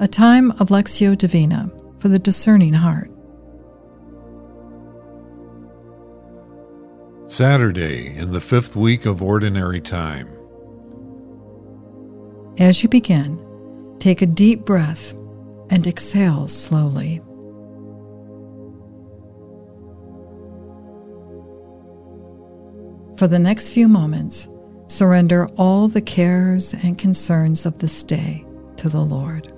a time of Lectio Divina for the discerning heart. Saturday in the fifth week of Ordinary Time. As you begin, take a deep breath and exhale slowly. For the next few moments, surrender all the cares and concerns of this day to the Lord.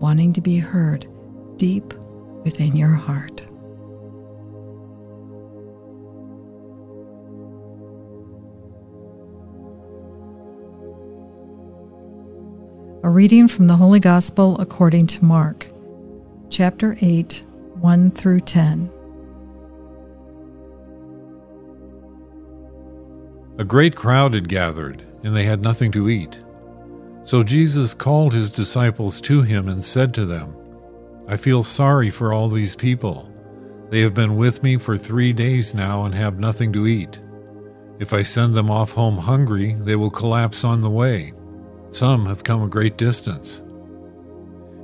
wanting to be heard deep within your heart. A reading from the Holy Gospel according to Mark, chapter 8, 1 through 10. A great crowd had gathered, and they had nothing to eat. So Jesus called his disciples to him and said to them, I feel sorry for all these people. They have been with me for three days now and have nothing to eat. If I send them off home hungry, they will collapse on the way. Some have come a great distance.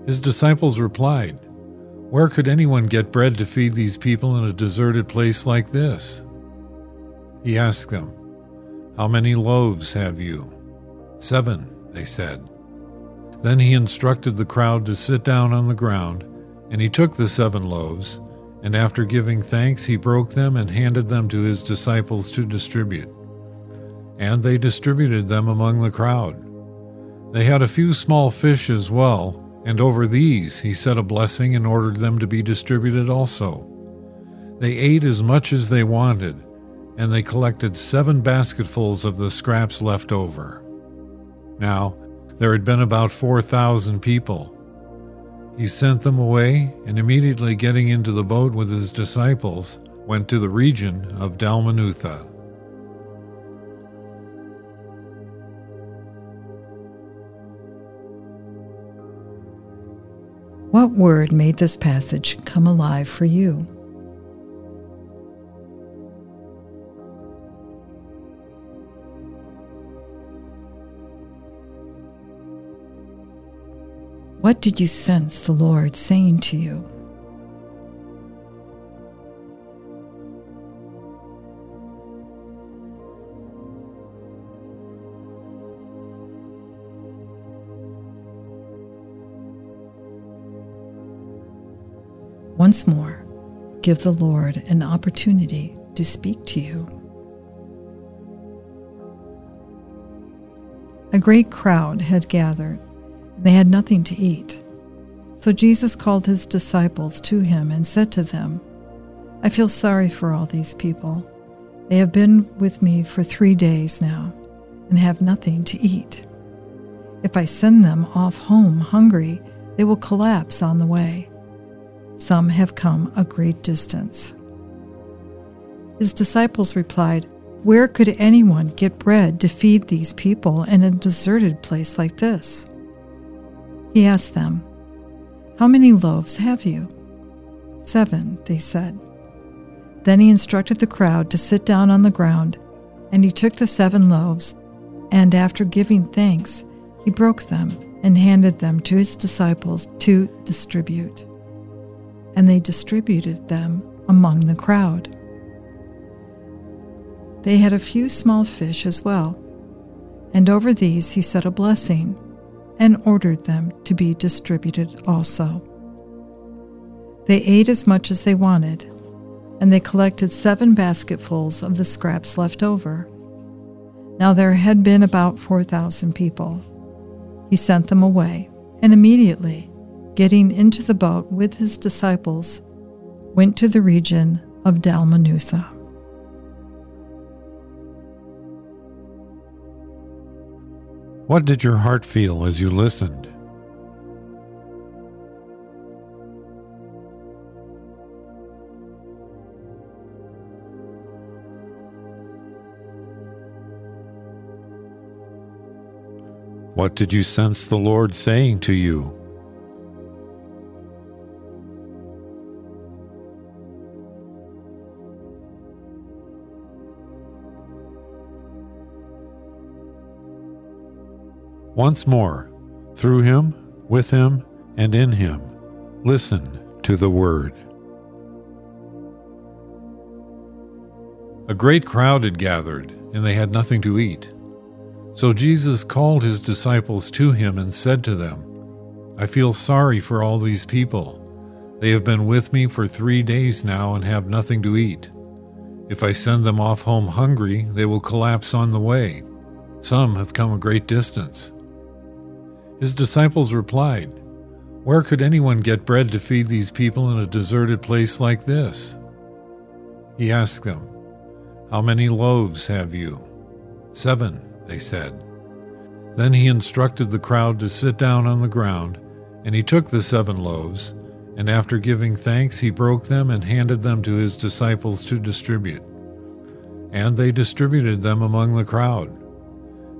His disciples replied, Where could anyone get bread to feed these people in a deserted place like this? He asked them, how many loaves have you? Seven, they said. Then he instructed the crowd to sit down on the ground, and he took the seven loaves, and after giving thanks, he broke them and handed them to his disciples to distribute. And they distributed them among the crowd. They had a few small fish as well, and over these he said a blessing and ordered them to be distributed also. They ate as much as they wanted and they collected seven basketfuls of the scraps left over. Now, there had been about 4,000 people. He sent them away, and immediately getting into the boat with his disciples, went to the region of Dalmanutha. What word made this passage come alive for you? What did you sense the Lord saying to you? Once more, give the Lord an opportunity to speak to you. A great crowd had gathered they had nothing to eat. So Jesus called his disciples to him and said to them, I feel sorry for all these people. They have been with me for three days now and have nothing to eat. If I send them off home hungry, they will collapse on the way. Some have come a great distance. His disciples replied, Where could anyone get bread to feed these people in a deserted place like this? He asked them, How many loaves have you? Seven, they said. Then he instructed the crowd to sit down on the ground, and he took the seven loaves, and after giving thanks, he broke them and handed them to his disciples to distribute. And they distributed them among the crowd. They had a few small fish as well, and over these he said a blessing and ordered them to be distributed also. They ate as much as they wanted, and they collected seven basketfuls of the scraps left over. Now there had been about 4,000 people. He sent them away, and immediately, getting into the boat with his disciples, went to the region of Dalmanutha. What did your heart feel as you listened? What did you sense the Lord saying to you? Once more, through him, with him, and in him, listen to the word. A great crowd had gathered, and they had nothing to eat. So Jesus called his disciples to him and said to them, I feel sorry for all these people. They have been with me for three days now and have nothing to eat. If I send them off home hungry, they will collapse on the way. Some have come a great distance. His disciples replied, Where could anyone get bread to feed these people in a deserted place like this? He asked them, How many loaves have you? Seven, they said. Then he instructed the crowd to sit down on the ground, and he took the seven loaves, and after giving thanks, he broke them and handed them to his disciples to distribute. And they distributed them among the crowd.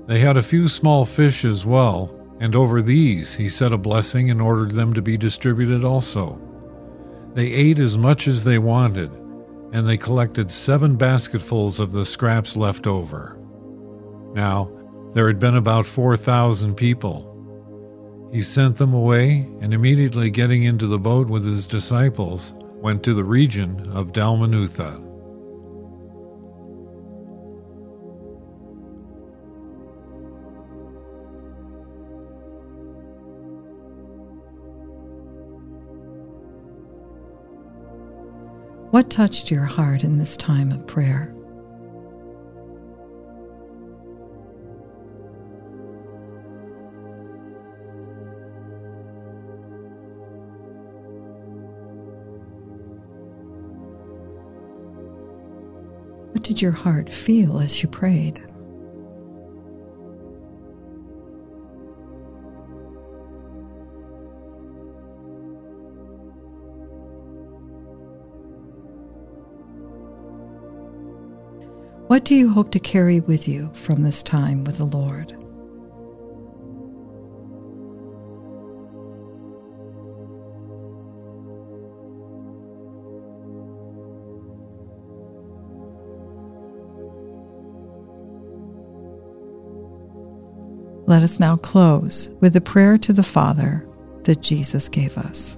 They had a few small fish as well, and over these he said a blessing and ordered them to be distributed also. They ate as much as they wanted, and they collected seven basketfuls of the scraps left over. Now, there had been about 4,000 people. He sent them away, and immediately getting into the boat with his disciples, went to the region of Dalmanutha. What touched your heart in this time of prayer? What did your heart feel as you prayed? What do you hope to carry with you from this time with the Lord? Let us now close with the prayer to the Father that Jesus gave us.